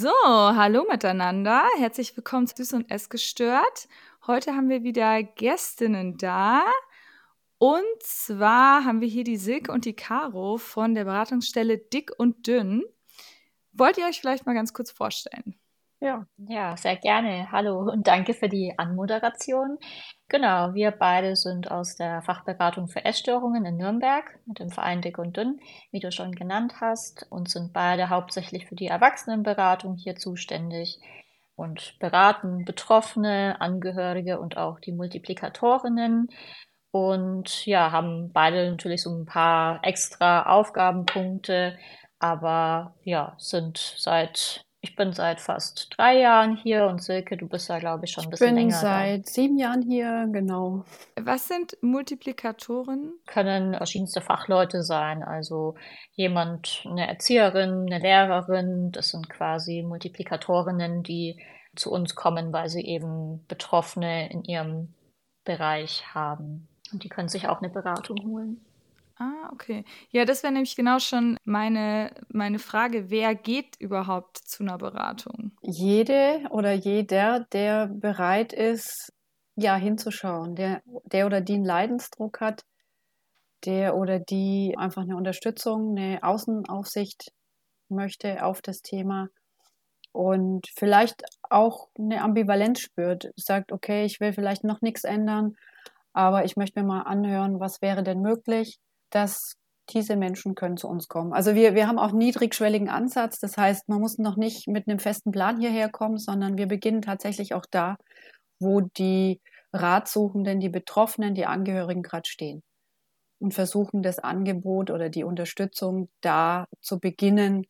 So, hallo miteinander. Herzlich willkommen zu Süß und Essgestört. Heute haben wir wieder Gästinnen da. Und zwar haben wir hier die Silke und die Caro von der Beratungsstelle Dick und Dünn. Wollt ihr euch vielleicht mal ganz kurz vorstellen? Ja, ja, sehr gerne. Hallo und danke für die Anmoderation. Genau, wir beide sind aus der Fachberatung für Essstörungen in Nürnberg mit dem Verein Dick und Dünn, wie du schon genannt hast, und sind beide hauptsächlich für die Erwachsenenberatung hier zuständig und beraten Betroffene, Angehörige und auch die Multiplikatorinnen. Und ja, haben beide natürlich so ein paar extra Aufgabenpunkte, aber ja, sind seit ich bin seit fast drei Jahren hier und Silke, du bist ja, glaube ich, schon ein bisschen länger. Ich bin seit da. sieben Jahren hier, genau. Was sind Multiplikatoren? Können verschiedenste Fachleute sein, also jemand, eine Erzieherin, eine Lehrerin, das sind quasi Multiplikatorinnen, die zu uns kommen, weil sie eben Betroffene in ihrem Bereich haben. Und die können sich auch eine Beratung holen. Ah, okay. Ja, das wäre nämlich genau schon meine, meine Frage. Wer geht überhaupt zu einer Beratung? Jede oder jeder, der bereit ist, ja, hinzuschauen, der, der oder die einen Leidensdruck hat, der oder die einfach eine Unterstützung, eine Außenaufsicht möchte auf das Thema und vielleicht auch eine Ambivalenz spürt, sagt, okay, ich will vielleicht noch nichts ändern, aber ich möchte mir mal anhören, was wäre denn möglich dass diese Menschen können zu uns kommen. Also wir, wir haben auch niedrigschwelligen Ansatz. Das heißt, man muss noch nicht mit einem festen Plan hierher kommen, sondern wir beginnen tatsächlich auch da, wo die Ratsuchenden, die Betroffenen, die Angehörigen gerade stehen und versuchen das Angebot oder die Unterstützung da zu beginnen,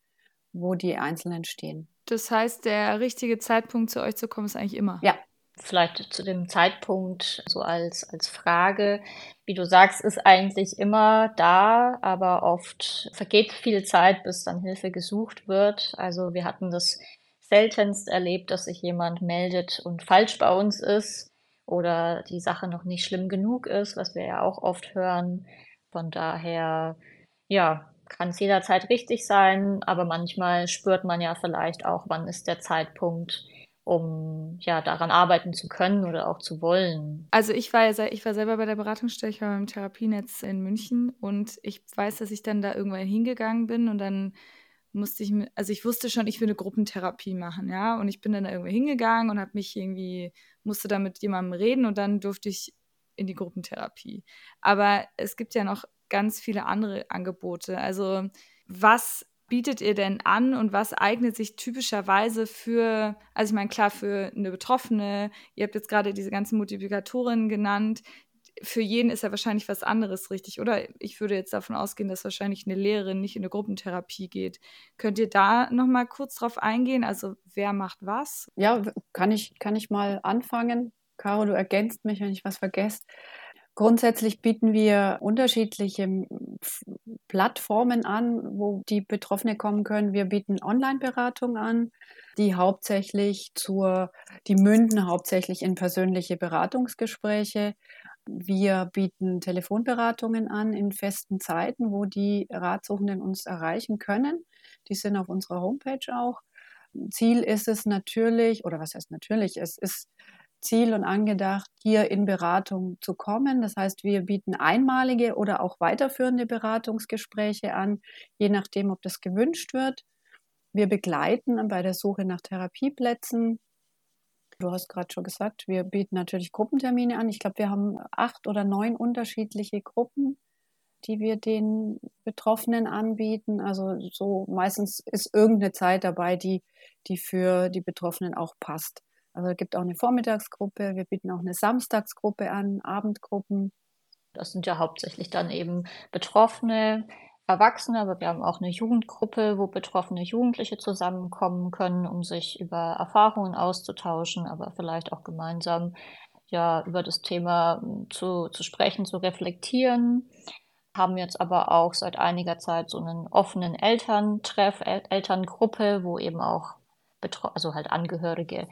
wo die Einzelnen stehen. Das heißt, der richtige Zeitpunkt zu euch zu kommen ist eigentlich immer. Ja, vielleicht zu dem Zeitpunkt so als, als Frage. Wie du sagst, ist eigentlich immer da, aber oft vergeht viel Zeit, bis dann Hilfe gesucht wird. Also wir hatten das seltenst erlebt, dass sich jemand meldet und falsch bei uns ist oder die Sache noch nicht schlimm genug ist, was wir ja auch oft hören. Von daher, ja, kann es jederzeit richtig sein, aber manchmal spürt man ja vielleicht auch, wann ist der Zeitpunkt, um ja daran arbeiten zu können oder auch zu wollen. Also ich war ja ich war selber bei der Beratungsstelle, ich war beim Therapienetz in München und ich weiß, dass ich dann da irgendwann hingegangen bin und dann musste ich also ich wusste schon, ich will eine Gruppentherapie machen, ja, und ich bin dann da irgendwie hingegangen und habe mich irgendwie musste da mit jemandem reden und dann durfte ich in die Gruppentherapie. Aber es gibt ja noch ganz viele andere Angebote. Also was bietet ihr denn an und was eignet sich typischerweise für, also ich meine, klar, für eine Betroffene, ihr habt jetzt gerade diese ganzen Multiplikatoren genannt, für jeden ist ja wahrscheinlich was anderes richtig, oder? Ich würde jetzt davon ausgehen, dass wahrscheinlich eine Lehrerin nicht in eine Gruppentherapie geht. Könnt ihr da nochmal kurz drauf eingehen? Also wer macht was? Ja, kann ich, kann ich mal anfangen. Caro, du ergänzt mich, wenn ich was vergesse. Grundsätzlich bieten wir unterschiedliche Plattformen an, wo die Betroffene kommen können. Wir bieten Online-Beratung an, die hauptsächlich zur, die münden hauptsächlich in persönliche Beratungsgespräche. Wir bieten Telefonberatungen an in festen Zeiten, wo die Ratsuchenden uns erreichen können. Die sind auf unserer Homepage auch. Ziel ist es natürlich, oder was heißt natürlich, es ist Ziel und angedacht, hier in Beratung zu kommen. Das heißt, wir bieten einmalige oder auch weiterführende Beratungsgespräche an, je nachdem, ob das gewünscht wird. Wir begleiten bei der Suche nach Therapieplätzen. Du hast gerade schon gesagt, wir bieten natürlich Gruppentermine an. Ich glaube, wir haben acht oder neun unterschiedliche Gruppen, die wir den Betroffenen anbieten. Also so meistens ist irgendeine Zeit dabei, die, die für die Betroffenen auch passt. Also es gibt auch eine Vormittagsgruppe, wir bieten auch eine Samstagsgruppe an, Abendgruppen. Das sind ja hauptsächlich dann eben Betroffene, Erwachsene, aber wir haben auch eine Jugendgruppe, wo betroffene Jugendliche zusammenkommen können, um sich über Erfahrungen auszutauschen, aber vielleicht auch gemeinsam ja über das Thema hm, zu, zu sprechen, zu reflektieren. Haben jetzt aber auch seit einiger Zeit so einen offenen Elterntreff, El Elterngruppe, wo eben auch Betro also halt Angehörige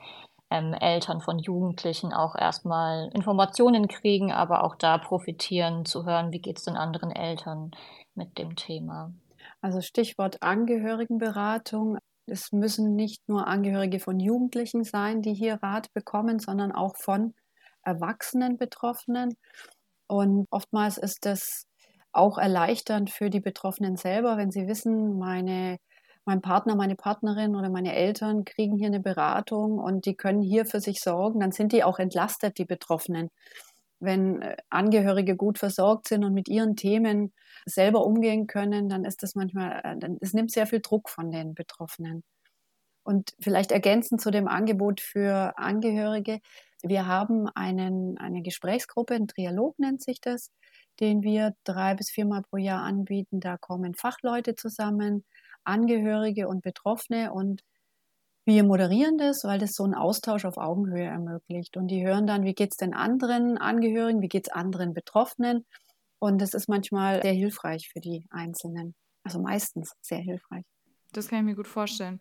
ähm, Eltern von Jugendlichen auch erstmal Informationen kriegen, aber auch da profitieren, zu hören, wie geht es den anderen Eltern mit dem Thema. Also Stichwort Angehörigenberatung. Es müssen nicht nur Angehörige von Jugendlichen sein, die hier Rat bekommen, sondern auch von erwachsenen Betroffenen. Und oftmals ist das auch erleichternd für die Betroffenen selber, wenn sie wissen, meine, mein Partner, meine Partnerin oder meine Eltern kriegen hier eine Beratung und die können hier für sich sorgen, dann sind die auch entlastet, die Betroffenen. Wenn äh, Angehörige gut versorgt sind und mit ihren Themen selber umgehen können, dann ist das manchmal, äh, es nimmt sehr viel Druck von den Betroffenen. Und vielleicht ergänzend zu dem Angebot für Angehörige. Wir haben einen, eine Gesprächsgruppe, ein Trialog nennt sich das, den wir drei bis viermal pro Jahr anbieten. Da kommen Fachleute zusammen, Angehörige und Betroffene und wir moderieren das, weil das so einen Austausch auf Augenhöhe ermöglicht. Und die hören dann, wie geht es den anderen Angehörigen, wie geht es anderen Betroffenen. Und das ist manchmal sehr hilfreich für die Einzelnen. Also meistens sehr hilfreich. Das kann ich mir gut vorstellen.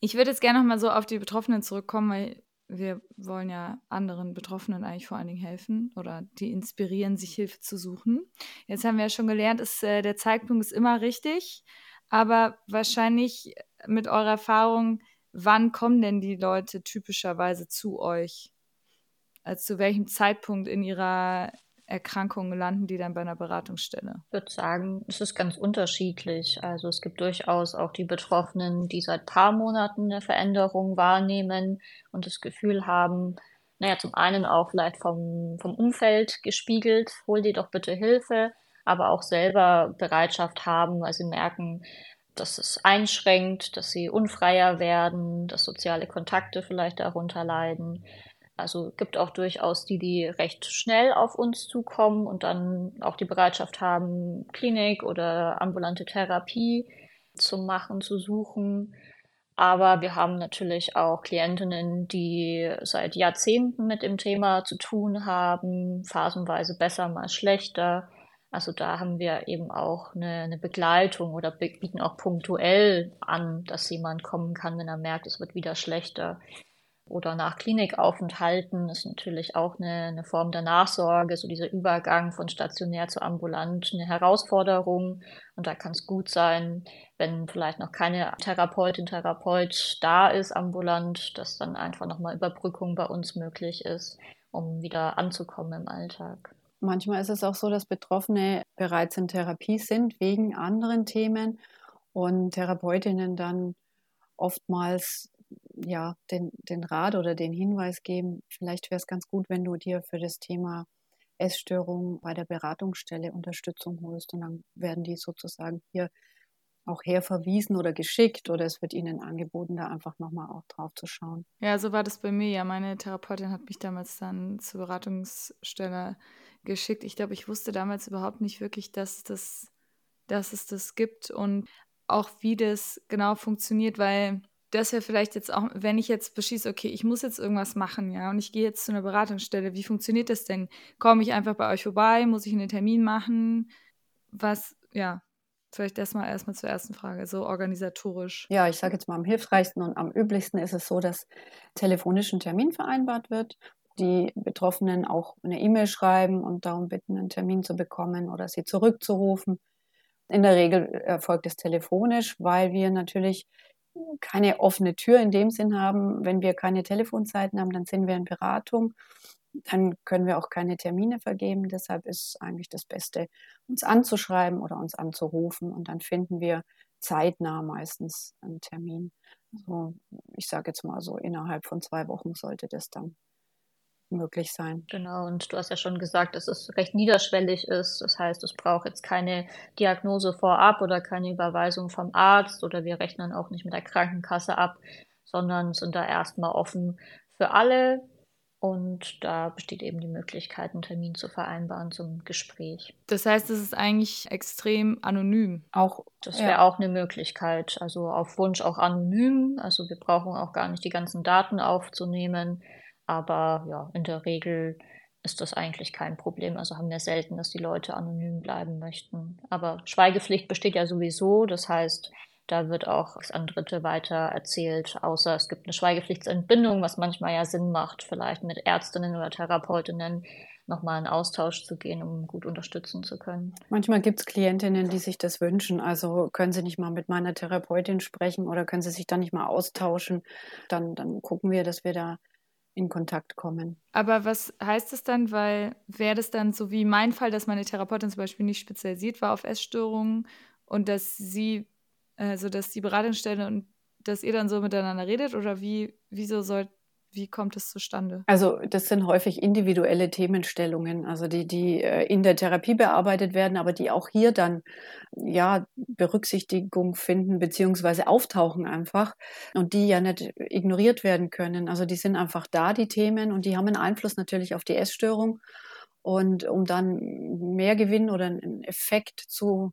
Ich würde jetzt gerne nochmal so auf die Betroffenen zurückkommen, weil wir wollen ja anderen Betroffenen eigentlich vor allen Dingen helfen oder die inspirieren, sich Hilfe zu suchen. Jetzt haben wir ja schon gelernt, ist, äh, der Zeitpunkt ist immer richtig, aber wahrscheinlich mit eurer Erfahrung, wann kommen denn die Leute typischerweise zu euch? Also zu welchem Zeitpunkt in ihrer Erkrankungen landen die dann bei einer Beratungsstelle? Ich würde sagen, es ist ganz unterschiedlich. Also es gibt durchaus auch die Betroffenen, die seit paar Monaten eine Veränderung wahrnehmen und das Gefühl haben, naja, zum einen auch vielleicht vom, vom Umfeld gespiegelt, hol dir doch bitte Hilfe, aber auch selber Bereitschaft haben, weil sie merken, dass es einschränkt, dass sie unfreier werden, dass soziale Kontakte vielleicht darunter leiden. Also gibt auch durchaus die, die recht schnell auf uns zukommen und dann auch die Bereitschaft haben, Klinik oder ambulante Therapie zu machen, zu suchen. Aber wir haben natürlich auch Klientinnen, die seit Jahrzehnten mit dem Thema zu tun haben, phasenweise besser, mal schlechter. Also da haben wir eben auch eine, eine Begleitung oder bieten auch punktuell an, dass jemand kommen kann, wenn er merkt, es wird wieder schlechter oder nach Klinikaufenthalten ist natürlich auch eine, eine Form der Nachsorge, so dieser Übergang von stationär zu ambulant, eine Herausforderung. Und da kann es gut sein, wenn vielleicht noch keine Therapeutin, Therapeut da ist ambulant, dass dann einfach nochmal Überbrückung bei uns möglich ist, um wieder anzukommen im Alltag. Manchmal ist es auch so, dass Betroffene bereits in Therapie sind wegen anderen Themen und Therapeutinnen dann oftmals ja, den, den Rat oder den Hinweis geben, vielleicht wäre es ganz gut, wenn du dir für das Thema Essstörung bei der Beratungsstelle Unterstützung holst und dann werden die sozusagen hier auch herverwiesen oder geschickt oder es wird ihnen angeboten, da einfach nochmal auch drauf zu schauen. Ja, so war das bei mir. Ja, meine Therapeutin hat mich damals dann zur Beratungsstelle geschickt. Ich glaube, ich wusste damals überhaupt nicht wirklich, dass, das, dass es das gibt und auch wie das genau funktioniert, weil dass wir vielleicht jetzt auch, wenn ich jetzt beschließe, okay, ich muss jetzt irgendwas machen, ja, und ich gehe jetzt zu einer Beratungsstelle, wie funktioniert das denn? Komme ich einfach bei euch vorbei? Muss ich einen Termin machen? Was, ja, vielleicht erstmal erstmal zur ersten Frage, so organisatorisch. Ja, ich sage jetzt mal am hilfreichsten und am üblichsten ist es so, dass telefonisch ein Termin vereinbart wird, die Betroffenen auch eine E-Mail schreiben und darum bitten, einen Termin zu bekommen oder sie zurückzurufen. In der Regel erfolgt es telefonisch, weil wir natürlich keine offene Tür in dem Sinn haben. Wenn wir keine Telefonzeiten haben, dann sind wir in Beratung. Dann können wir auch keine Termine vergeben. Deshalb ist eigentlich das Beste, uns anzuschreiben oder uns anzurufen. Und dann finden wir zeitnah meistens einen Termin. Also ich sage jetzt mal so, innerhalb von zwei Wochen sollte das dann möglich sein. Genau, und du hast ja schon gesagt, dass es recht niederschwellig ist. Das heißt, es braucht jetzt keine Diagnose vorab oder keine Überweisung vom Arzt oder wir rechnen auch nicht mit der Krankenkasse ab, sondern sind da erstmal offen für alle. Und da besteht eben die Möglichkeit, einen Termin zu vereinbaren zum Gespräch. Das heißt, es ist eigentlich extrem anonym. Auch das wäre ja. auch eine Möglichkeit. Also auf Wunsch auch anonym. Also wir brauchen auch gar nicht die ganzen Daten aufzunehmen. Aber ja, in der Regel ist das eigentlich kein Problem. Also haben wir selten, dass die Leute anonym bleiben möchten. Aber Schweigepflicht besteht ja sowieso. Das heißt, da wird auch an Dritte weiter erzählt, außer es gibt eine Schweigepflichtsentbindung, was manchmal ja Sinn macht, vielleicht mit Ärztinnen oder Therapeutinnen nochmal in Austausch zu gehen, um gut unterstützen zu können. Manchmal gibt es Klientinnen, die sich das wünschen. Also können Sie nicht mal mit meiner Therapeutin sprechen oder können Sie sich da nicht mal austauschen? Dann, dann gucken wir, dass wir da in Kontakt kommen. Aber was heißt das dann? Weil wäre das dann so wie mein Fall, dass meine Therapeutin zum Beispiel nicht spezialisiert war auf Essstörungen und dass sie, also dass die Beratungsstelle und dass ihr dann so miteinander redet oder wie, wieso soll, wie kommt es zustande? Also das sind häufig individuelle Themenstellungen, also die, die äh, in der Therapie bearbeitet werden, aber die auch hier dann ja Berücksichtigung finden beziehungsweise auftauchen einfach und die ja nicht ignoriert werden können. Also die sind einfach da, die Themen, und die haben einen Einfluss natürlich auf die Essstörung. Und um dann mehr Gewinn oder einen Effekt zu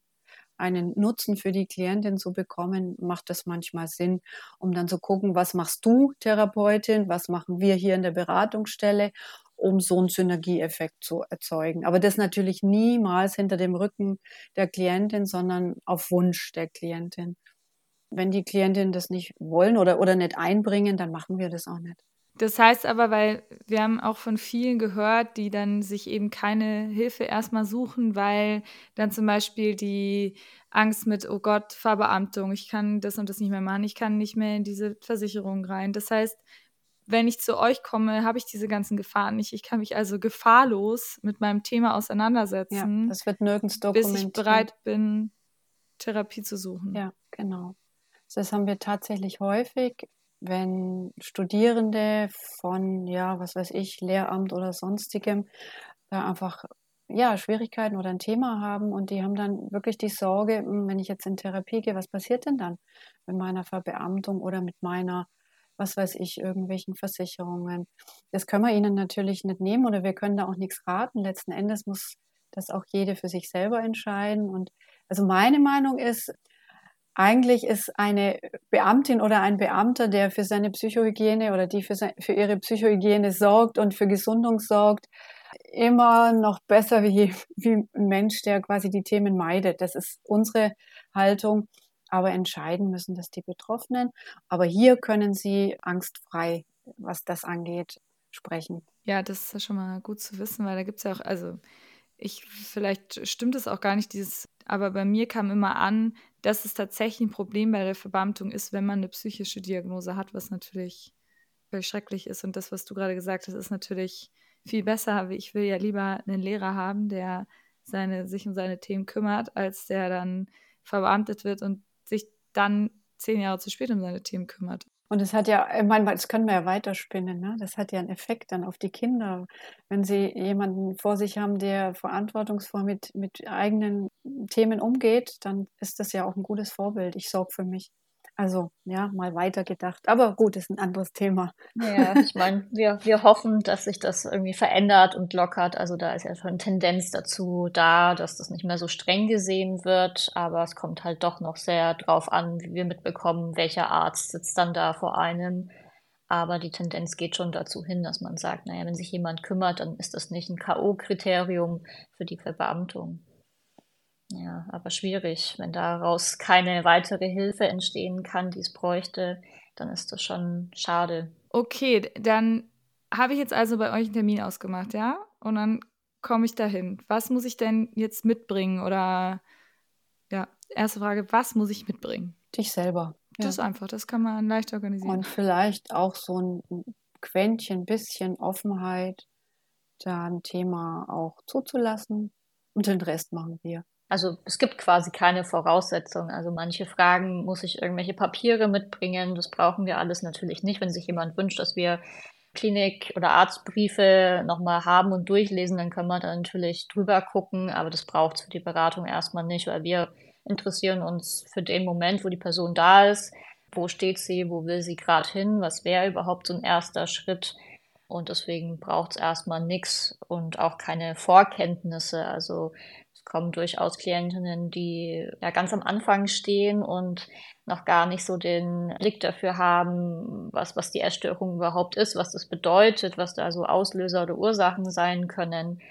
einen Nutzen für die Klientin zu bekommen, macht das manchmal Sinn, um dann zu gucken, was machst du, Therapeutin, was machen wir hier in der Beratungsstelle, um so einen Synergieeffekt zu erzeugen. Aber das natürlich niemals hinter dem Rücken der Klientin, sondern auf Wunsch der Klientin. Wenn die Klientin das nicht wollen oder, oder nicht einbringen, dann machen wir das auch nicht. Das heißt aber, weil wir haben auch von vielen gehört, die dann sich eben keine Hilfe erstmal suchen, weil dann zum Beispiel die Angst mit, oh Gott, Verbeamtung, ich kann das und das nicht mehr machen, ich kann nicht mehr in diese Versicherung rein. Das heißt, wenn ich zu euch komme, habe ich diese ganzen Gefahren nicht. Ich kann mich also gefahrlos mit meinem Thema auseinandersetzen. Ja, das wird nirgends dokumentiert. Bis ich bereit bin, Therapie zu suchen. Ja, genau. Das haben wir tatsächlich häufig wenn Studierende von, ja, was weiß ich, Lehramt oder sonstigem da einfach ja, Schwierigkeiten oder ein Thema haben und die haben dann wirklich die Sorge, hm, wenn ich jetzt in Therapie gehe, was passiert denn dann mit meiner Verbeamtung oder mit meiner, was weiß ich, irgendwelchen Versicherungen. Das können wir ihnen natürlich nicht nehmen oder wir können da auch nichts raten. Letzten Endes muss das auch jede für sich selber entscheiden. Und also meine Meinung ist, eigentlich ist eine Beamtin oder ein Beamter, der für seine Psychohygiene oder die für, seine, für ihre Psychohygiene sorgt und für Gesundung sorgt, immer noch besser wie, wie ein Mensch, der quasi die Themen meidet. Das ist unsere Haltung. Aber entscheiden müssen das die Betroffenen. Aber hier können sie angstfrei, was das angeht, sprechen. Ja, das ist ja schon mal gut zu wissen, weil da gibt es ja auch, also ich, vielleicht stimmt es auch gar nicht, dieses, aber bei mir kam immer an, dass es tatsächlich ein Problem bei der Verbeamtung ist, wenn man eine psychische Diagnose hat, was natürlich schrecklich ist. Und das, was du gerade gesagt hast, ist natürlich viel besser. Ich will ja lieber einen Lehrer haben, der seine, sich um seine Themen kümmert, als der dann verbeamtet wird und sich dann zehn Jahre zu spät um seine Themen kümmert. Und es hat ja, ich meine, das können wir ja weiterspinnen, ne? Das hat ja einen Effekt dann auf die Kinder. Wenn sie jemanden vor sich haben, der verantwortungsvoll mit, mit eigenen Themen umgeht, dann ist das ja auch ein gutes Vorbild. Ich sorge für mich. Also, ja, mal weitergedacht. Aber gut, ist ein anderes Thema. Ja, ich meine, wir, wir hoffen, dass sich das irgendwie verändert und lockert. Also da ist ja schon Tendenz dazu da, dass das nicht mehr so streng gesehen wird. Aber es kommt halt doch noch sehr drauf an, wie wir mitbekommen, welcher Arzt sitzt dann da vor einem. Aber die Tendenz geht schon dazu hin, dass man sagt, naja, wenn sich jemand kümmert, dann ist das nicht ein K.O.-Kriterium für die Verbeamtung. Ja, aber schwierig. Wenn daraus keine weitere Hilfe entstehen kann, die es bräuchte, dann ist das schon schade. Okay, dann habe ich jetzt also bei euch einen Termin ausgemacht, ja? Und dann komme ich dahin. Was muss ich denn jetzt mitbringen? Oder ja, erste Frage, was muss ich mitbringen? Dich selber. Das ja. ist einfach, das kann man leicht organisieren. Und vielleicht auch so ein Quäntchen, bisschen Offenheit, da ein Thema auch zuzulassen. Und den Rest machen wir. Also es gibt quasi keine Voraussetzung. Also manche Fragen muss ich irgendwelche Papiere mitbringen. Das brauchen wir alles natürlich nicht. Wenn sich jemand wünscht, dass wir Klinik- oder Arztbriefe nochmal haben und durchlesen, dann können wir da natürlich drüber gucken. Aber das braucht es für die Beratung erstmal nicht, weil wir interessieren uns für den Moment, wo die Person da ist. Wo steht sie? Wo will sie gerade hin? Was wäre überhaupt so ein erster Schritt? Und deswegen braucht es erstmal nichts und auch keine Vorkenntnisse. Also kommen durchaus Klientinnen, die ja ganz am Anfang stehen und noch gar nicht so den Blick dafür haben, was, was die Essstörung überhaupt ist, was das bedeutet, was da so Auslöser oder Ursachen sein können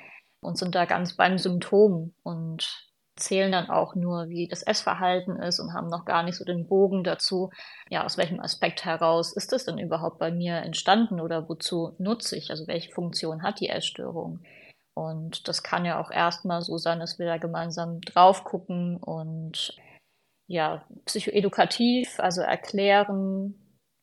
und sind da ganz beim Symptom und zählen dann auch nur, wie das Essverhalten ist und haben noch gar nicht so den Bogen dazu, ja, aus welchem Aspekt heraus ist das denn überhaupt bei mir entstanden oder wozu nutze ich, also welche Funktion hat die Essstörung. Und das kann ja auch erstmal so sein, dass wir da gemeinsam drauf gucken und ja, psychoedukativ, also erklären,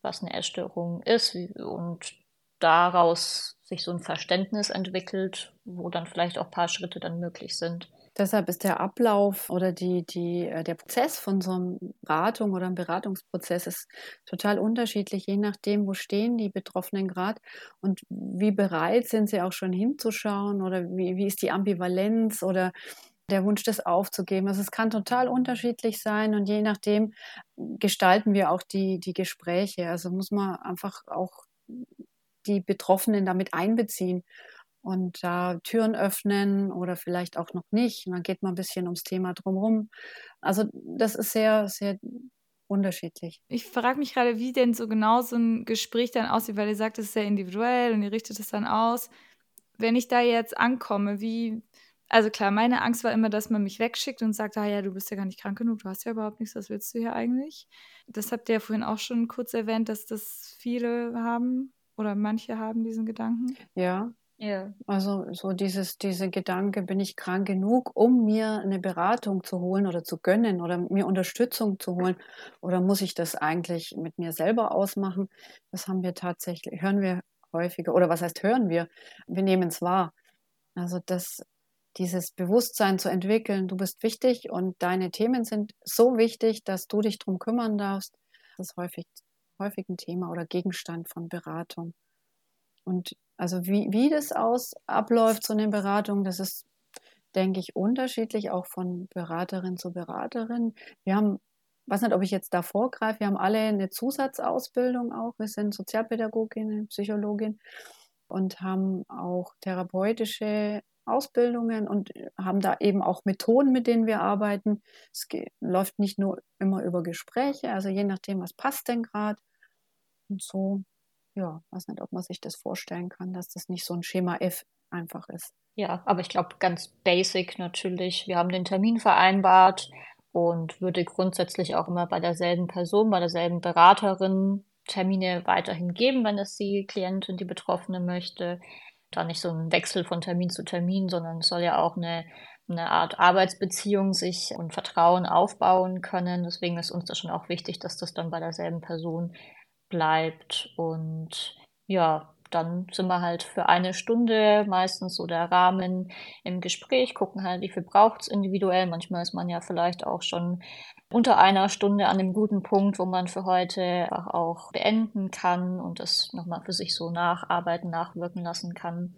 was eine Essstörung ist und daraus sich so ein Verständnis entwickelt, wo dann vielleicht auch ein paar Schritte dann möglich sind. Deshalb ist der Ablauf oder die, die, äh, der Prozess von so einer Beratung oder einem Beratungsprozess ist total unterschiedlich, je nachdem, wo stehen die Betroffenen gerade und wie bereit sind sie auch schon hinzuschauen oder wie, wie ist die Ambivalenz oder der Wunsch, das aufzugeben. Also es kann total unterschiedlich sein und je nachdem gestalten wir auch die, die Gespräche. Also muss man einfach auch die Betroffenen damit einbeziehen und da äh, Türen öffnen oder vielleicht auch noch nicht. Und dann geht man ein bisschen ums Thema drumherum. Also das ist sehr, sehr unterschiedlich. Ich frage mich gerade, wie denn so genau so ein Gespräch dann aussieht, weil ihr sagt, es ist sehr individuell und ihr richtet es dann aus. Wenn ich da jetzt ankomme, wie, also klar, meine Angst war immer, dass man mich wegschickt und sagt, ah ja, du bist ja gar nicht krank genug, du hast ja überhaupt nichts, was willst du hier eigentlich? Das habt ihr ja vorhin auch schon kurz erwähnt, dass das viele haben oder manche haben diesen Gedanken. Ja, ja. Also so dieses, diese Gedanke, bin ich krank genug, um mir eine Beratung zu holen oder zu gönnen oder mir Unterstützung zu holen? Oder muss ich das eigentlich mit mir selber ausmachen? Das haben wir tatsächlich, hören wir häufiger. Oder was heißt hören wir? Wir nehmen es wahr. Also das, dieses Bewusstsein zu entwickeln, du bist wichtig und deine Themen sind so wichtig, dass du dich darum kümmern darfst, das ist häufig, häufig ein Thema oder Gegenstand von Beratung. Und also wie, wie das aus abläuft, so eine Beratung, das ist, denke ich, unterschiedlich, auch von Beraterin zu Beraterin. Wir haben, weiß nicht, ob ich jetzt da vorgreife, wir haben alle eine Zusatzausbildung auch. Wir sind Sozialpädagogin, Psychologin und haben auch therapeutische Ausbildungen und haben da eben auch Methoden, mit denen wir arbeiten. Es läuft nicht nur immer über Gespräche, also je nachdem, was passt denn gerade. Und so ja, weiß nicht, ob man sich das vorstellen kann, dass das nicht so ein Schema F einfach ist. Ja, aber ich glaube, ganz basic natürlich. Wir haben den Termin vereinbart und würde grundsätzlich auch immer bei derselben Person, bei derselben Beraterin Termine weiterhin geben, wenn es die Klientin, die Betroffene möchte. Da nicht so ein Wechsel von Termin zu Termin, sondern es soll ja auch eine, eine Art Arbeitsbeziehung sich und Vertrauen aufbauen können. Deswegen ist uns das schon auch wichtig, dass das dann bei derselben Person bleibt. Und ja, dann sind wir halt für eine Stunde meistens so der Rahmen im Gespräch, gucken halt, wie viel braucht es individuell. Manchmal ist man ja vielleicht auch schon unter einer Stunde an einem guten Punkt, wo man für heute auch beenden kann und das nochmal für sich so nacharbeiten, nachwirken lassen kann.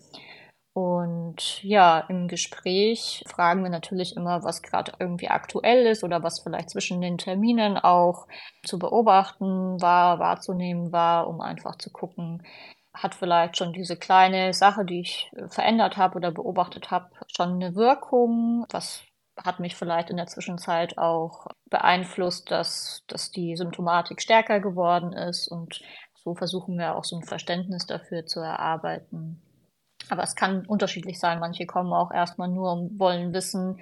Und ja, im Gespräch fragen wir natürlich immer, was gerade irgendwie aktuell ist oder was vielleicht zwischen den Terminen auch zu beobachten war, wahrzunehmen war, um einfach zu gucken, hat vielleicht schon diese kleine Sache, die ich verändert habe oder beobachtet habe, schon eine Wirkung? Was hat mich vielleicht in der Zwischenzeit auch beeinflusst, dass, dass die Symptomatik stärker geworden ist? Und so versuchen wir auch so ein Verständnis dafür zu erarbeiten. Aber es kann unterschiedlich sein. Manche kommen auch erstmal nur und wollen wissen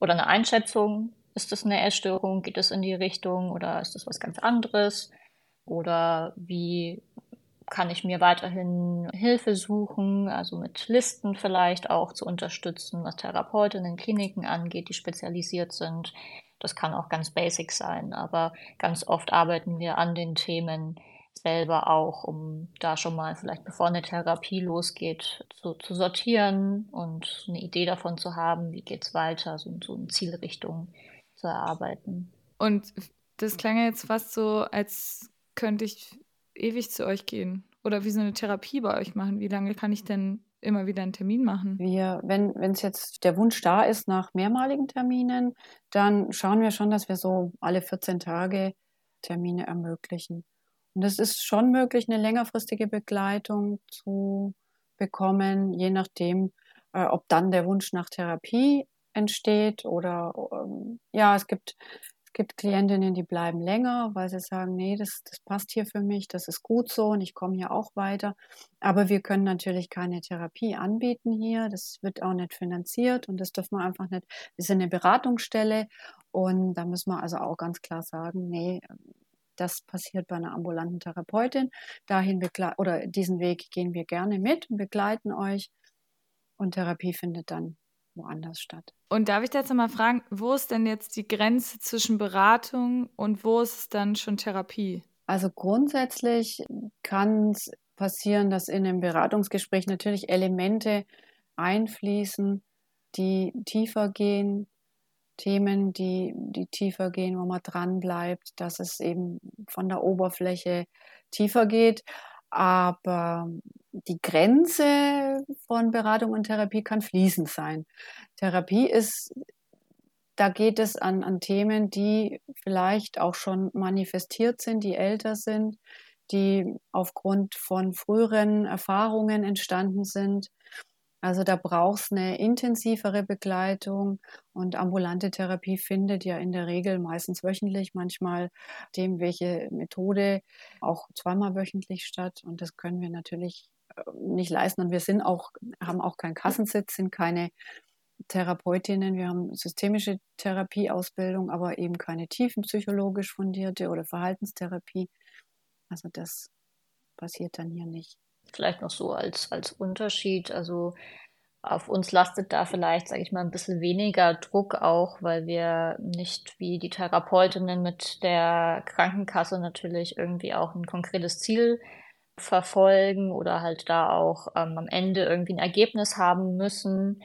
oder eine Einschätzung. Ist das eine Essstörung? Geht es in die Richtung oder ist das was ganz anderes? Oder wie kann ich mir weiterhin Hilfe suchen, also mit Listen vielleicht auch zu unterstützen, was Therapeutinnen, Kliniken angeht, die spezialisiert sind. Das kann auch ganz basic sein, aber ganz oft arbeiten wir an den Themen selber auch, um da schon mal vielleicht bevor eine Therapie losgeht, zu, zu sortieren und eine Idee davon zu haben, wie geht es weiter, so, so eine Zielrichtung zu erarbeiten. Und das klang ja jetzt fast so, als könnte ich ewig zu euch gehen oder wie so eine Therapie bei euch machen. Wie lange kann ich denn immer wieder einen Termin machen? Wir, wenn es jetzt der Wunsch da ist nach mehrmaligen Terminen, dann schauen wir schon, dass wir so alle 14 Tage Termine ermöglichen. Und es ist schon möglich, eine längerfristige Begleitung zu bekommen, je nachdem, äh, ob dann der Wunsch nach Therapie entsteht oder ähm, ja, es gibt, es gibt Klientinnen, die bleiben länger, weil sie sagen, nee, das, das passt hier für mich, das ist gut so und ich komme hier auch weiter. Aber wir können natürlich keine Therapie anbieten hier, das wird auch nicht finanziert und das dürfen wir einfach nicht. Wir sind eine Beratungsstelle und da müssen wir also auch ganz klar sagen, nee, das passiert bei einer ambulanten Therapeutin. Dahin oder diesen Weg gehen wir gerne mit und begleiten euch. Und Therapie findet dann woanders statt. Und darf ich da jetzt nochmal fragen, wo ist denn jetzt die Grenze zwischen Beratung und wo ist es dann schon Therapie? Also grundsätzlich kann es passieren, dass in einem Beratungsgespräch natürlich Elemente einfließen, die tiefer gehen, Themen, die, die tiefer gehen, wo man dran bleibt, dass es eben von der Oberfläche tiefer geht. Aber die Grenze von Beratung und Therapie kann fließend sein. Therapie ist, da geht es an, an Themen, die vielleicht auch schon manifestiert sind, die älter sind, die aufgrund von früheren Erfahrungen entstanden sind. Also da braucht es eine intensivere Begleitung und ambulante Therapie findet ja in der Regel meistens wöchentlich, manchmal dem welche Methode auch zweimal wöchentlich statt und das können wir natürlich äh, nicht leisten und wir sind auch haben auch keinen Kassensitz, sind keine Therapeutinnen, wir haben systemische Therapieausbildung, aber eben keine tiefenpsychologisch fundierte oder Verhaltenstherapie. Also das passiert dann hier nicht. Vielleicht noch so als, als Unterschied. Also auf uns lastet da vielleicht, sage ich mal, ein bisschen weniger Druck auch, weil wir nicht wie die Therapeutinnen mit der Krankenkasse natürlich irgendwie auch ein konkretes Ziel verfolgen oder halt da auch ähm, am Ende irgendwie ein Ergebnis haben müssen.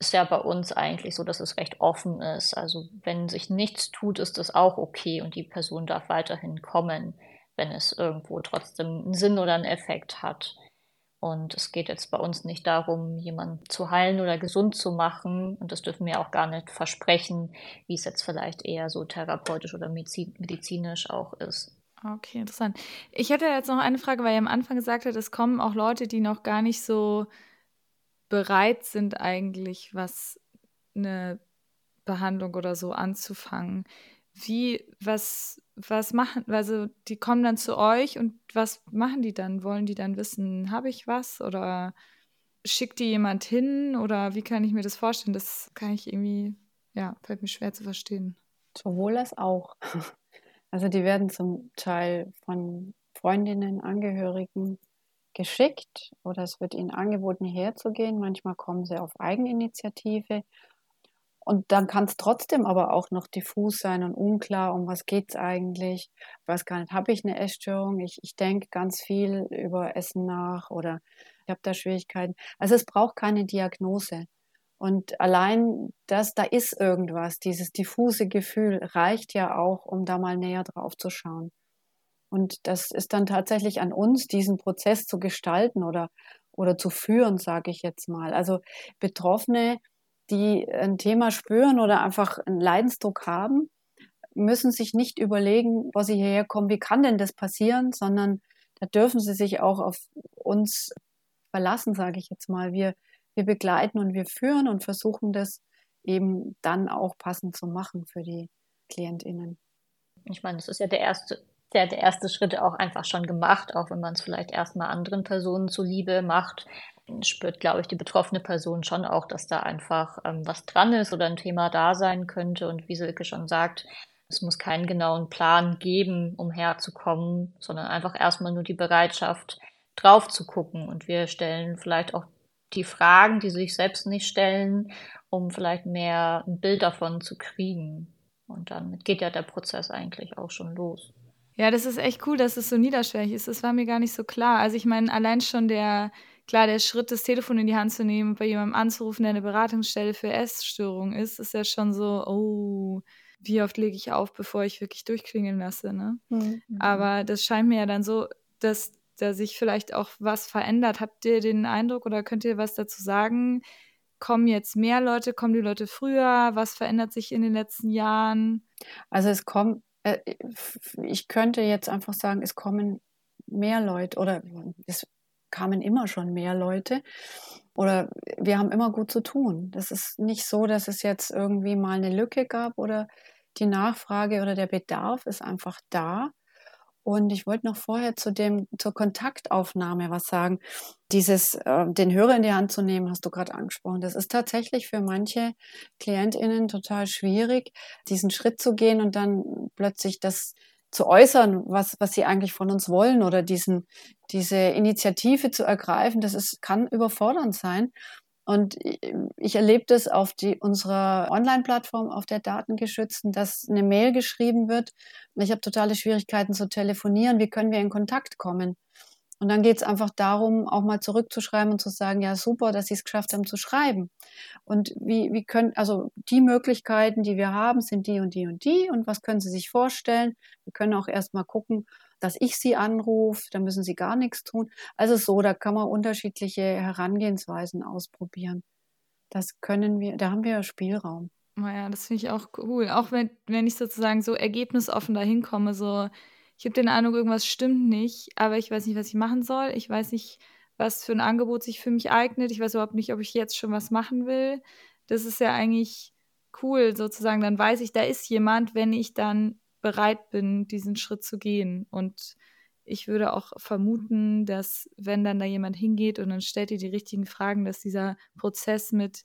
Ist ja bei uns eigentlich so, dass es recht offen ist. Also wenn sich nichts tut, ist das auch okay und die Person darf weiterhin kommen wenn es irgendwo trotzdem einen Sinn oder einen Effekt hat. Und es geht jetzt bei uns nicht darum, jemanden zu heilen oder gesund zu machen. Und das dürfen wir auch gar nicht versprechen, wie es jetzt vielleicht eher so therapeutisch oder medizinisch auch ist. Okay, interessant. Ich hätte jetzt noch eine Frage, weil ihr am Anfang gesagt habt, es kommen auch Leute, die noch gar nicht so bereit sind, eigentlich was eine Behandlung oder so anzufangen. Wie, was, was machen, also die kommen dann zu euch und was machen die dann? Wollen die dann wissen, habe ich was oder schickt die jemand hin oder wie kann ich mir das vorstellen? Das kann ich irgendwie, ja, fällt mir schwer zu verstehen. Sowohl als auch. Also die werden zum Teil von Freundinnen, Angehörigen geschickt oder es wird ihnen angeboten, herzugehen. Manchmal kommen sie auf Eigeninitiative und dann kann es trotzdem aber auch noch diffus sein und unklar, um was geht es eigentlich. Ich weiß gar nicht, habe ich eine Essstörung? Ich, ich denke ganz viel über Essen nach oder ich habe da Schwierigkeiten. Also es braucht keine Diagnose. Und allein das, da ist irgendwas, dieses diffuse Gefühl reicht ja auch, um da mal näher drauf zu schauen. Und das ist dann tatsächlich an uns, diesen Prozess zu gestalten oder, oder zu führen, sage ich jetzt mal. Also Betroffene die ein Thema spüren oder einfach einen Leidensdruck haben, müssen sich nicht überlegen, wo sie hierher kommen, wie kann denn das passieren, sondern da dürfen sie sich auch auf uns verlassen, sage ich jetzt mal. Wir, wir begleiten und wir führen und versuchen das eben dann auch passend zu machen für die KlientInnen. Ich meine, das ist ja der erste, der, der erste Schritt auch einfach schon gemacht, auch wenn man es vielleicht erstmal anderen Personen zuliebe macht, spürt, glaube ich, die betroffene Person schon auch, dass da einfach ähm, was dran ist oder ein Thema da sein könnte. Und wie Silke schon sagt, es muss keinen genauen Plan geben, um herzukommen, sondern einfach erstmal nur die Bereitschaft, drauf zu gucken. Und wir stellen vielleicht auch die Fragen, die sich selbst nicht stellen, um vielleicht mehr ein Bild davon zu kriegen. Und dann geht ja der Prozess eigentlich auch schon los. Ja, das ist echt cool, dass es so niederschwellig ist. Das war mir gar nicht so klar. Also ich meine, allein schon der, klar, der Schritt, das Telefon in die Hand zu nehmen und bei jemandem anzurufen, der eine Beratungsstelle für Essstörungen ist, ist ja schon so, oh, wie oft lege ich auf, bevor ich wirklich durchklingeln lasse. Ne? Mhm. Aber das scheint mir ja dann so, dass da sich vielleicht auch was verändert. Habt ihr den Eindruck oder könnt ihr was dazu sagen? Kommen jetzt mehr Leute, kommen die Leute früher? Was verändert sich in den letzten Jahren? Also es kommt, äh, ich könnte jetzt einfach sagen, es kommen mehr Leute oder es kamen immer schon mehr Leute. Oder wir haben immer gut zu tun. Das ist nicht so, dass es jetzt irgendwie mal eine Lücke gab oder die Nachfrage oder der Bedarf ist einfach da. Und ich wollte noch vorher zu dem, zur Kontaktaufnahme was sagen. Dieses, äh, den Hörer in die Hand zu nehmen, hast du gerade angesprochen. Das ist tatsächlich für manche KlientInnen total schwierig, diesen Schritt zu gehen und dann plötzlich das zu äußern, was, was sie eigentlich von uns wollen oder diesen, diese Initiative zu ergreifen, das ist, kann überfordernd sein. Und ich erlebe das auf die, unserer Online-Plattform, auf der Datengeschützten, dass eine Mail geschrieben wird ich habe totale Schwierigkeiten zu telefonieren. Wie können wir in Kontakt kommen? Und dann geht es einfach darum, auch mal zurückzuschreiben und zu sagen, ja, super, dass Sie es geschafft haben zu schreiben. Und wie, wie können, also die Möglichkeiten, die wir haben, sind die und die und die. Und was können Sie sich vorstellen? Wir können auch erst mal gucken, dass ich Sie anrufe, da müssen Sie gar nichts tun. Also so, da kann man unterschiedliche Herangehensweisen ausprobieren. Das können wir, da haben wir Spielraum. Naja, das finde ich auch cool. Auch wenn, wenn ich sozusagen so ergebnisoffen dahin komme, so ich habe den Eindruck, irgendwas stimmt nicht, aber ich weiß nicht, was ich machen soll. Ich weiß nicht, was für ein Angebot sich für mich eignet. Ich weiß überhaupt nicht, ob ich jetzt schon was machen will. Das ist ja eigentlich cool, sozusagen. Dann weiß ich, da ist jemand, wenn ich dann bereit bin, diesen Schritt zu gehen. Und ich würde auch vermuten, dass wenn dann da jemand hingeht und dann stellt ihr die richtigen Fragen, dass dieser Prozess mit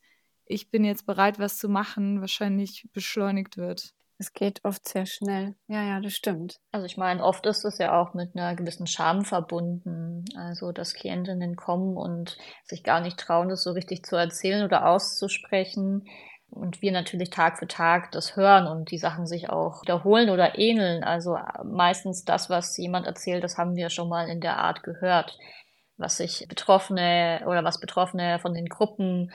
ich bin jetzt bereit, was zu machen, wahrscheinlich beschleunigt wird. Es geht oft sehr schnell. Ja, ja, das stimmt. Also ich meine, oft ist es ja auch mit einer gewissen Scham verbunden. Also dass Klientinnen kommen und sich gar nicht trauen, das so richtig zu erzählen oder auszusprechen. Und wir natürlich Tag für Tag das hören und die Sachen sich auch wiederholen oder ähneln. Also meistens das, was jemand erzählt, das haben wir schon mal in der Art gehört. Was sich Betroffene oder was Betroffene von den Gruppen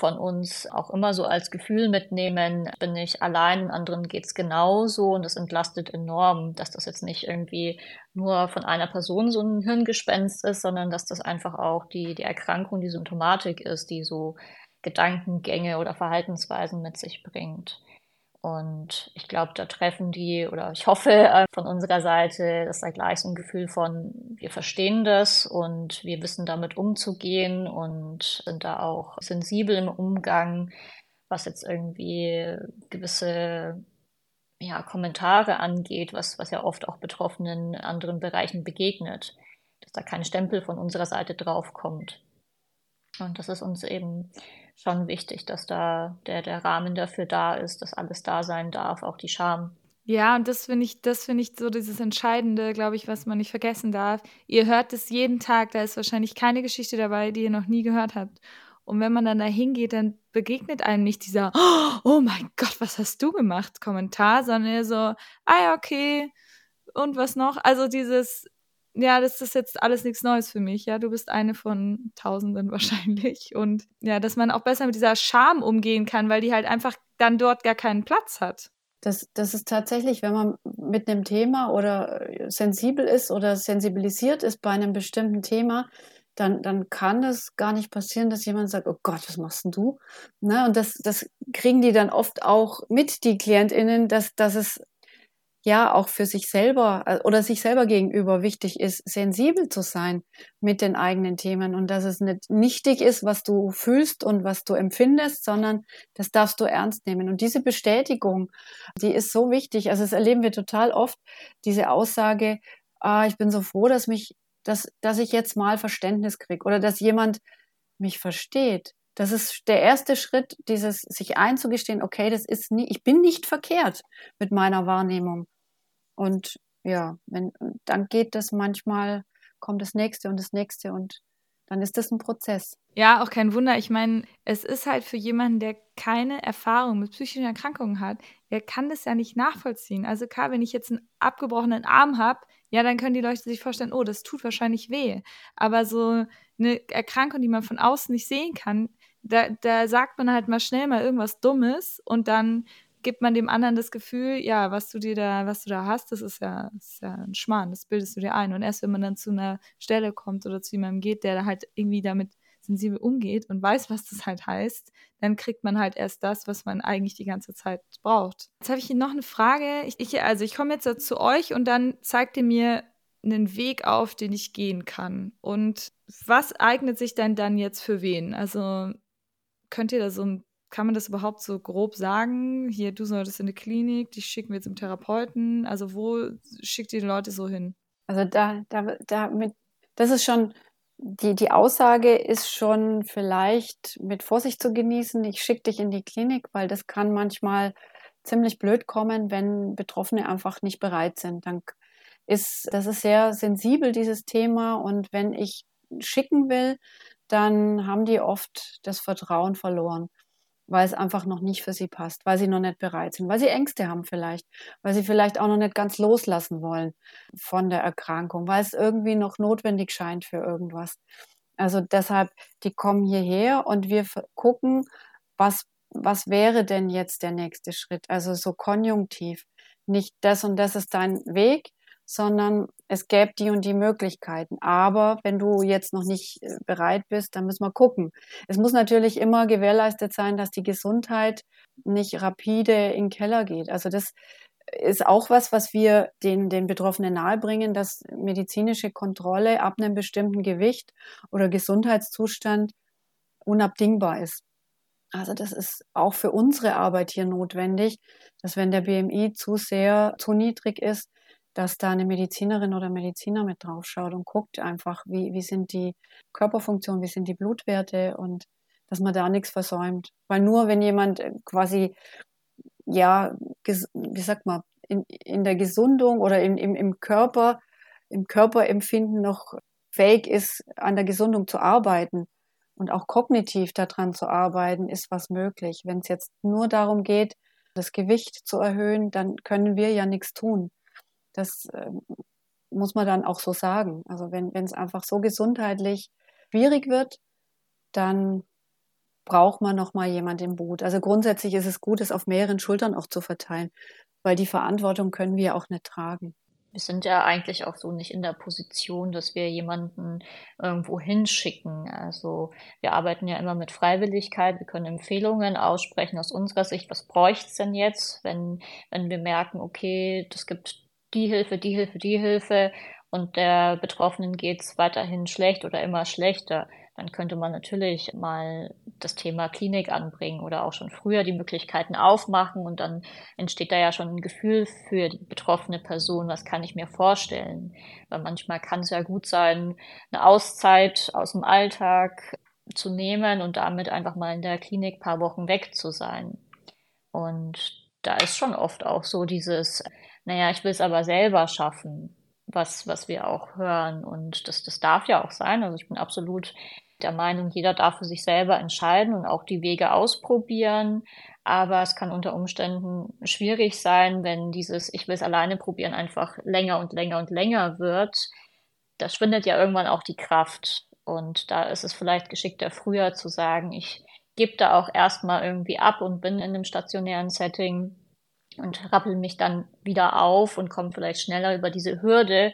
von uns auch immer so als Gefühl mitnehmen, bin ich allein, anderen geht's genauso und das entlastet enorm, dass das jetzt nicht irgendwie nur von einer Person so ein Hirngespenst ist, sondern dass das einfach auch die, die Erkrankung, die Symptomatik ist, die so Gedankengänge oder Verhaltensweisen mit sich bringt. Und ich glaube, da treffen die, oder ich hoffe äh, von unserer Seite, dass da gleich so ein Gefühl von, wir verstehen das und wir wissen damit umzugehen und sind da auch sensibel im Umgang, was jetzt irgendwie gewisse ja, Kommentare angeht, was, was ja oft auch Betroffenen in anderen Bereichen begegnet, dass da kein Stempel von unserer Seite drauf kommt. Und das ist uns eben schon wichtig, dass da der, der Rahmen dafür da ist, dass alles da sein darf, auch die Scham. Ja, und das finde ich, das finde ich so dieses Entscheidende, glaube ich, was man nicht vergessen darf. Ihr hört es jeden Tag, da ist wahrscheinlich keine Geschichte dabei, die ihr noch nie gehört habt. Und wenn man dann da hingeht, dann begegnet einem nicht dieser, oh mein Gott, was hast du gemacht, Kommentar, sondern eher so, ah ja, okay, und was noch? Also dieses, ja, das ist jetzt alles nichts Neues für mich. Ja, du bist eine von Tausenden wahrscheinlich. Und ja, dass man auch besser mit dieser Scham umgehen kann, weil die halt einfach dann dort gar keinen Platz hat. Das, das ist tatsächlich, wenn man mit einem Thema oder sensibel ist oder sensibilisiert ist bei einem bestimmten Thema, dann, dann kann es gar nicht passieren, dass jemand sagt, oh Gott, was machst denn du? Ne? Und das, das kriegen die dann oft auch mit, die KlientInnen, dass, dass es ja auch für sich selber äh, oder sich selber gegenüber wichtig ist, sensibel zu sein mit den eigenen Themen und dass es nicht nichtig ist, was du fühlst und was du empfindest, sondern das darfst du ernst nehmen. Und diese Bestätigung, die ist so wichtig. Also das erleben wir total oft, diese Aussage, ah, ich bin so froh, dass mich, dass, dass ich jetzt mal Verständnis kriege oder dass jemand mich versteht. Das ist der erste Schritt, dieses sich einzugestehen, okay, das ist nie, ich bin nicht verkehrt mit meiner Wahrnehmung. Und ja, wenn, dann geht das manchmal, kommt das nächste und das nächste und dann ist das ein Prozess. Ja, auch kein Wunder. Ich meine, es ist halt für jemanden, der keine Erfahrung mit psychischen Erkrankungen hat, der kann das ja nicht nachvollziehen. Also klar, wenn ich jetzt einen abgebrochenen Arm habe, ja, dann können die Leute sich vorstellen, oh, das tut wahrscheinlich weh. Aber so eine Erkrankung, die man von außen nicht sehen kann, da, da sagt man halt mal schnell mal irgendwas Dummes und dann gibt man dem anderen das Gefühl, ja, was du dir da, was du da hast, das ist ja, das ist ja ein Schmarrn, das bildest du dir ein. Und erst wenn man dann zu einer Stelle kommt oder zu jemandem geht, der halt irgendwie damit sensibel umgeht und weiß, was das halt heißt, dann kriegt man halt erst das, was man eigentlich die ganze Zeit braucht. Jetzt habe ich hier noch eine Frage. Ich, ich, also ich komme jetzt zu euch und dann zeigt ihr mir einen Weg auf, den ich gehen kann. Und was eignet sich denn dann jetzt für wen? Also könnt ihr da so ein, kann man das überhaupt so grob sagen? Hier, du solltest in eine Klinik, die schicken wir zum Therapeuten. Also wo schickt ihr die Leute so hin? Also da, da, da mit, das ist schon, die, die Aussage ist schon vielleicht mit Vorsicht zu genießen. Ich schicke dich in die Klinik, weil das kann manchmal ziemlich blöd kommen, wenn Betroffene einfach nicht bereit sind. Dann ist, das ist sehr sensibel, dieses Thema. Und wenn ich schicken will, dann haben die oft das Vertrauen verloren, weil es einfach noch nicht für sie passt, weil sie noch nicht bereit sind, weil sie Ängste haben vielleicht, weil sie vielleicht auch noch nicht ganz loslassen wollen von der Erkrankung, weil es irgendwie noch notwendig scheint für irgendwas. Also deshalb, die kommen hierher und wir gucken, was, was wäre denn jetzt der nächste Schritt? Also so konjunktiv. Nicht das und das ist dein Weg, sondern es gäbe die und die Möglichkeiten. Aber wenn du jetzt noch nicht äh, bereit bist, dann müssen wir gucken. Es muss natürlich immer gewährleistet sein, dass die Gesundheit nicht rapide in den Keller geht. Also das ist auch was, was wir den, den Betroffenen nahebringen, dass medizinische Kontrolle ab einem bestimmten Gewicht oder Gesundheitszustand unabdingbar ist. Also das ist auch für unsere Arbeit hier notwendig, dass wenn der BMI zu sehr, zu niedrig ist, dass da eine Medizinerin oder Mediziner mit drauf schaut und guckt einfach, wie, wie sind die Körperfunktionen, wie sind die Blutwerte und dass man da nichts versäumt. Weil nur wenn jemand äh, quasi, ja, wie sagt man, in, in der Gesundung oder in, im, im Körper, im Körperempfinden noch fähig ist, an der Gesundung zu arbeiten und auch kognitiv daran zu arbeiten, ist was möglich. Wenn es jetzt nur darum geht, das Gewicht zu erhöhen, dann können wir ja nichts tun. Das äh, muss man dann auch so sagen. Also wenn es einfach so gesundheitlich schwierig wird, dann braucht man noch mal jemand im Boot. Also grundsätzlich ist es gut, es auf mehreren Schultern auch zu verteilen, weil die Verantwortung können wir auch nicht tragen. Wir sind ja eigentlich auch so nicht in der Position, dass wir jemanden irgendwo hinschicken. Also wir arbeiten ja immer mit Freiwilligkeit. Wir können Empfehlungen aussprechen aus unserer Sicht. Was bräuchte es denn jetzt, wenn, wenn wir merken, okay, das gibt die Hilfe, die Hilfe, die Hilfe und der Betroffenen geht es weiterhin schlecht oder immer schlechter, dann könnte man natürlich mal das Thema Klinik anbringen oder auch schon früher die Möglichkeiten aufmachen und dann entsteht da ja schon ein Gefühl für die betroffene Person, was kann ich mir vorstellen. Weil manchmal kann es ja gut sein, eine Auszeit aus dem Alltag zu nehmen und damit einfach mal in der Klinik paar Wochen weg zu sein. Und da ist schon oft auch so dieses, naja, ich will es aber selber schaffen, was, was wir auch hören. Und das, das darf ja auch sein. Also ich bin absolut der Meinung, jeder darf für sich selber entscheiden und auch die Wege ausprobieren. Aber es kann unter Umständen schwierig sein, wenn dieses Ich will es alleine probieren einfach länger und länger und länger wird. Da schwindet ja irgendwann auch die Kraft. Und da ist es vielleicht geschickter, früher zu sagen, ich gebe da auch erstmal irgendwie ab und bin in einem stationären Setting und rappel mich dann wieder auf und komme vielleicht schneller über diese Hürde,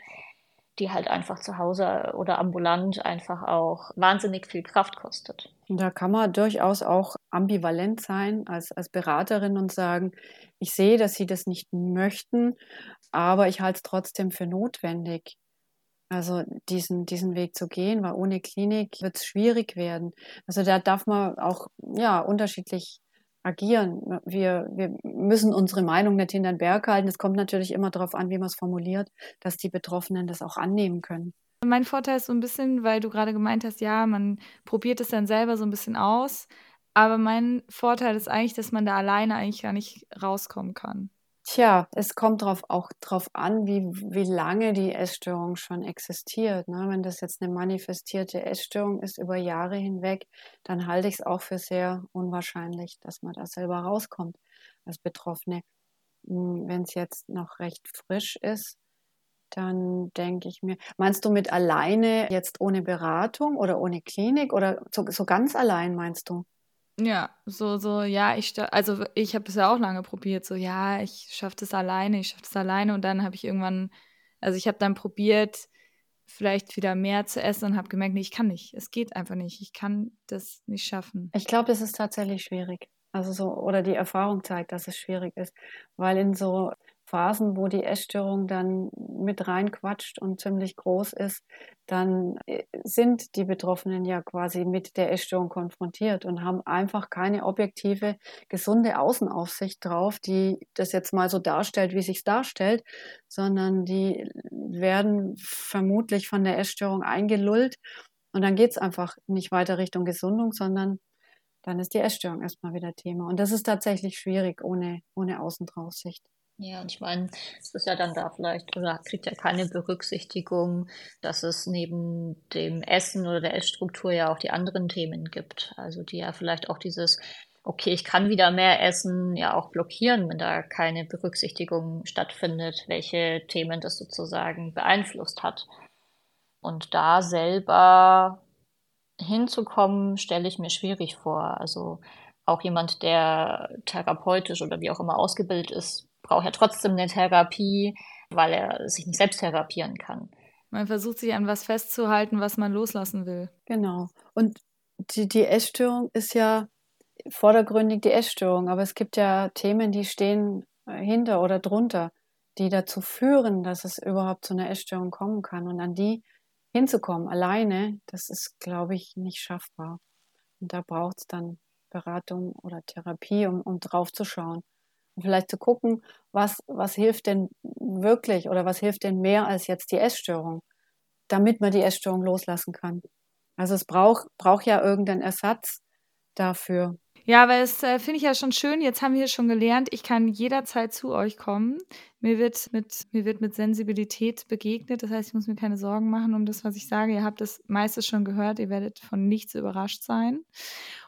die halt einfach zu Hause oder ambulant einfach auch wahnsinnig viel Kraft kostet. Da kann man durchaus auch ambivalent sein als, als Beraterin und sagen, ich sehe, dass Sie das nicht möchten, aber ich halte es trotzdem für notwendig. Also diesen, diesen Weg zu gehen, weil ohne Klinik wird es schwierig werden. Also da darf man auch ja unterschiedlich agieren. Wir, wir müssen unsere Meinung nicht hinter den Berg halten. Es kommt natürlich immer darauf an, wie man es formuliert, dass die Betroffenen das auch annehmen können. Mein Vorteil ist so ein bisschen, weil du gerade gemeint hast, ja, man probiert es dann selber so ein bisschen aus. Aber mein Vorteil ist eigentlich, dass man da alleine eigentlich gar nicht rauskommen kann. Tja, es kommt drauf, auch darauf an, wie, wie lange die Essstörung schon existiert. Ne? Wenn das jetzt eine manifestierte Essstörung ist über Jahre hinweg, dann halte ich es auch für sehr unwahrscheinlich, dass man da selber rauskommt als Betroffene. Hm, Wenn es jetzt noch recht frisch ist, dann denke ich mir, meinst du mit alleine jetzt ohne Beratung oder ohne Klinik oder so, so ganz allein meinst du? Ja, so, so, ja, ich, also ich habe es ja auch lange probiert, so, ja, ich schaffe das alleine, ich schaffe das alleine und dann habe ich irgendwann, also ich habe dann probiert, vielleicht wieder mehr zu essen und habe gemerkt, nee, ich kann nicht, es geht einfach nicht, ich kann das nicht schaffen. Ich glaube, das ist tatsächlich schwierig. Also so, oder die Erfahrung zeigt, dass es schwierig ist, weil in so Phasen, wo die Essstörung dann mit reinquatscht und ziemlich groß ist, dann äh, sind die Betroffenen ja quasi mit der Essstörung konfrontiert und haben einfach keine objektive, gesunde Außenaufsicht drauf, die das jetzt mal so darstellt, wie sich darstellt, sondern die werden vermutlich von der Essstörung eingelullt und dann geht es einfach nicht weiter Richtung Gesundung, sondern dann ist die Essstörung erstmal wieder Thema. Und das ist tatsächlich schwierig ohne, ohne Außendraufsicht. Ja, und ich meine, es ist ja dann da vielleicht, oder kriegt ja keine Berücksichtigung, dass es neben dem Essen oder der Essstruktur ja auch die anderen Themen gibt. Also die ja vielleicht auch dieses, okay, ich kann wieder mehr essen, ja auch blockieren, wenn da keine Berücksichtigung stattfindet, welche Themen das sozusagen beeinflusst hat. Und da selber hinzukommen, stelle ich mir schwierig vor. Also auch jemand, der therapeutisch oder wie auch immer ausgebildet ist, braucht ja trotzdem eine Therapie, weil er sich nicht selbst therapieren kann. Man versucht sich an was festzuhalten, was man loslassen will. Genau. Und die, die Essstörung ist ja vordergründig die Essstörung, aber es gibt ja Themen, die stehen hinter oder drunter, die dazu führen, dass es überhaupt zu einer Essstörung kommen kann. Und an die hinzukommen, alleine, das ist, glaube ich, nicht schaffbar. Und da braucht es dann Beratung oder Therapie, um, um drauf zu schauen. Und vielleicht zu gucken, was, was hilft denn wirklich oder was hilft denn mehr als jetzt die Essstörung, damit man die Essstörung loslassen kann. Also es braucht, braucht ja irgendeinen Ersatz dafür. Ja, weil es äh, finde ich ja schon schön. Jetzt haben wir schon gelernt, ich kann jederzeit zu euch kommen. Mir wird, mit, mir wird mit Sensibilität begegnet. Das heißt, ich muss mir keine Sorgen machen um das, was ich sage. Ihr habt das meiste schon gehört. Ihr werdet von nichts überrascht sein.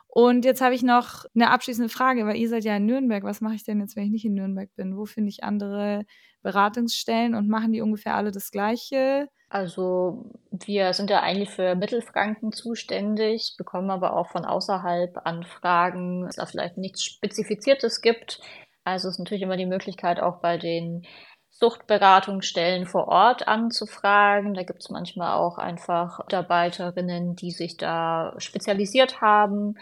Und jetzt habe ich noch eine abschließende Frage, weil ihr seid ja in Nürnberg. Was mache ich denn jetzt, wenn ich nicht in Nürnberg bin? Wo finde ich andere Beratungsstellen und machen die ungefähr alle das Gleiche? Also wir sind ja eigentlich für Mittelfranken zuständig, bekommen aber auch von außerhalb Anfragen, dass es da vielleicht nichts Spezifiziertes gibt. Also es ist natürlich immer die Möglichkeit, auch bei den Suchtberatungsstellen vor Ort anzufragen. Da gibt es manchmal auch einfach Mitarbeiterinnen, die sich da spezialisiert haben.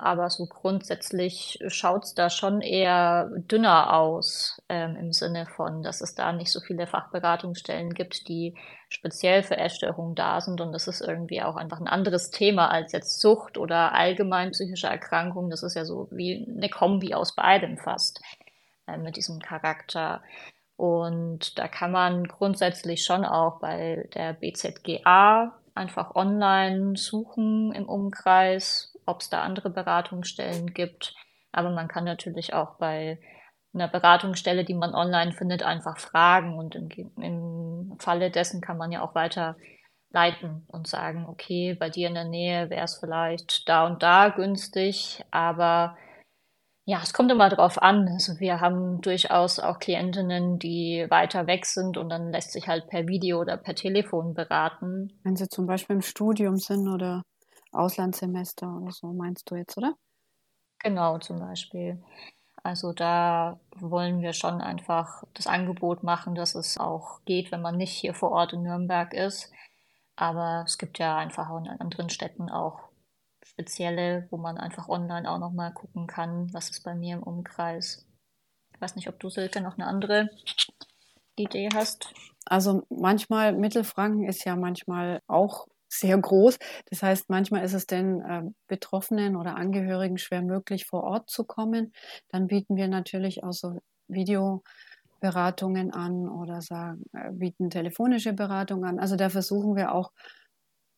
Aber so grundsätzlich schaut es da schon eher dünner aus, ähm, im Sinne von, dass es da nicht so viele Fachberatungsstellen gibt, die speziell für Essstörungen da sind. Und das ist irgendwie auch einfach ein anderes Thema als jetzt Sucht oder allgemein psychische Erkrankungen. Das ist ja so wie eine Kombi aus beidem fast äh, mit diesem Charakter. Und da kann man grundsätzlich schon auch bei der BZGA einfach online suchen im Umkreis, ob es da andere Beratungsstellen gibt. Aber man kann natürlich auch bei einer Beratungsstelle, die man online findet, einfach fragen. Und im, im Falle dessen kann man ja auch weiter leiten und sagen, okay, bei dir in der Nähe wäre es vielleicht da und da günstig, aber ja, es kommt immer drauf an. Also wir haben durchaus auch Klientinnen, die weiter weg sind und dann lässt sich halt per Video oder per Telefon beraten. Wenn sie zum Beispiel im Studium sind oder Auslandssemester oder so, meinst du jetzt, oder? Genau, zum Beispiel. Also da wollen wir schon einfach das Angebot machen, dass es auch geht, wenn man nicht hier vor Ort in Nürnberg ist. Aber es gibt ja einfach auch in anderen Städten auch spezielle, wo man einfach online auch nochmal gucken kann, was ist bei mir im Umkreis. Ich weiß nicht, ob du, Silke, noch eine andere Idee hast. Also manchmal, Mittelfranken ist ja manchmal auch sehr groß. Das heißt, manchmal ist es den äh, Betroffenen oder Angehörigen schwer möglich, vor Ort zu kommen. Dann bieten wir natürlich auch so Videoberatungen an oder sagen, äh, bieten telefonische Beratungen an. Also da versuchen wir auch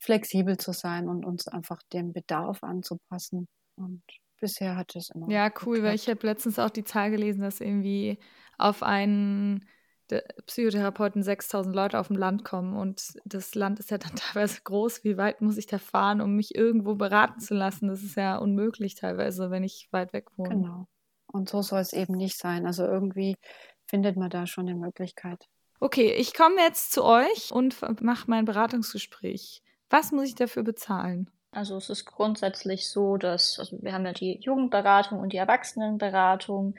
flexibel zu sein und uns einfach dem Bedarf anzupassen. Und bisher hat es immer. Ja, cool, geklappt. weil ich habe letztens auch die Zahl gelesen, dass irgendwie auf einen Psychotherapeuten 6000 Leute auf dem Land kommen und das Land ist ja dann teilweise groß. Wie weit muss ich da fahren, um mich irgendwo beraten zu lassen? Das ist ja unmöglich teilweise, wenn ich weit weg wohne. Genau. Und so soll es eben nicht sein. Also irgendwie findet man da schon eine Möglichkeit. Okay, ich komme jetzt zu euch und mache mein Beratungsgespräch. Was muss ich dafür bezahlen? Also es ist grundsätzlich so, dass also wir haben ja die Jugendberatung und die Erwachsenenberatung.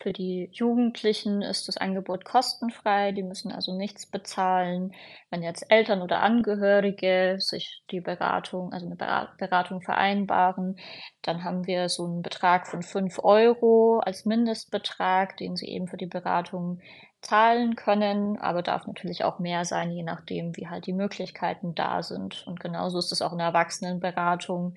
Für die Jugendlichen ist das Angebot kostenfrei, die müssen also nichts bezahlen. Wenn jetzt Eltern oder Angehörige sich die Beratung, also eine Beratung vereinbaren, dann haben wir so einen Betrag von 5 Euro als Mindestbetrag, den sie eben für die Beratung zahlen können, aber darf natürlich auch mehr sein, je nachdem, wie halt die Möglichkeiten da sind. Und genauso ist es auch in der Erwachsenenberatung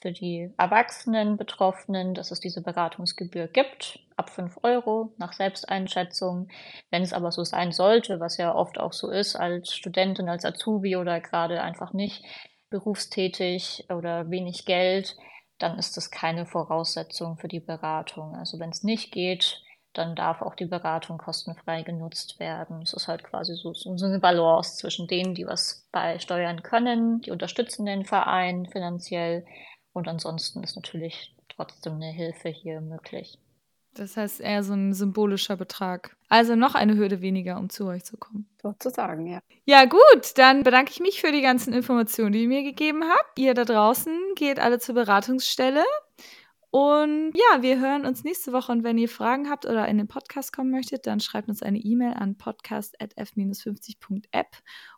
für die erwachsenen Betroffenen, dass es diese Beratungsgebühr gibt, ab 5 Euro nach Selbsteinschätzung. Wenn es aber so sein sollte, was ja oft auch so ist, als Studentin, als Azubi oder gerade einfach nicht berufstätig oder wenig Geld, dann ist das keine Voraussetzung für die Beratung. Also wenn es nicht geht, dann darf auch die Beratung kostenfrei genutzt werden. Es ist halt quasi so, so eine Balance zwischen denen, die was beisteuern können, die unterstützen den Verein finanziell und ansonsten ist natürlich trotzdem eine Hilfe hier möglich. Das heißt eher so ein symbolischer Betrag. Also noch eine Hürde weniger, um zu euch zu kommen. Sozusagen, ja. Ja, gut, dann bedanke ich mich für die ganzen Informationen, die ihr mir gegeben habt. Ihr da draußen geht alle zur Beratungsstelle. Und ja, wir hören uns nächste Woche. Und wenn ihr Fragen habt oder in den Podcast kommen möchtet, dann schreibt uns eine E-Mail an podcast.f-50.app.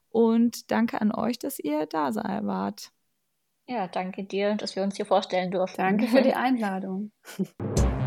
Und danke an euch, dass ihr da wart. Ja, danke dir, dass wir uns hier vorstellen durften. Danke für die Einladung.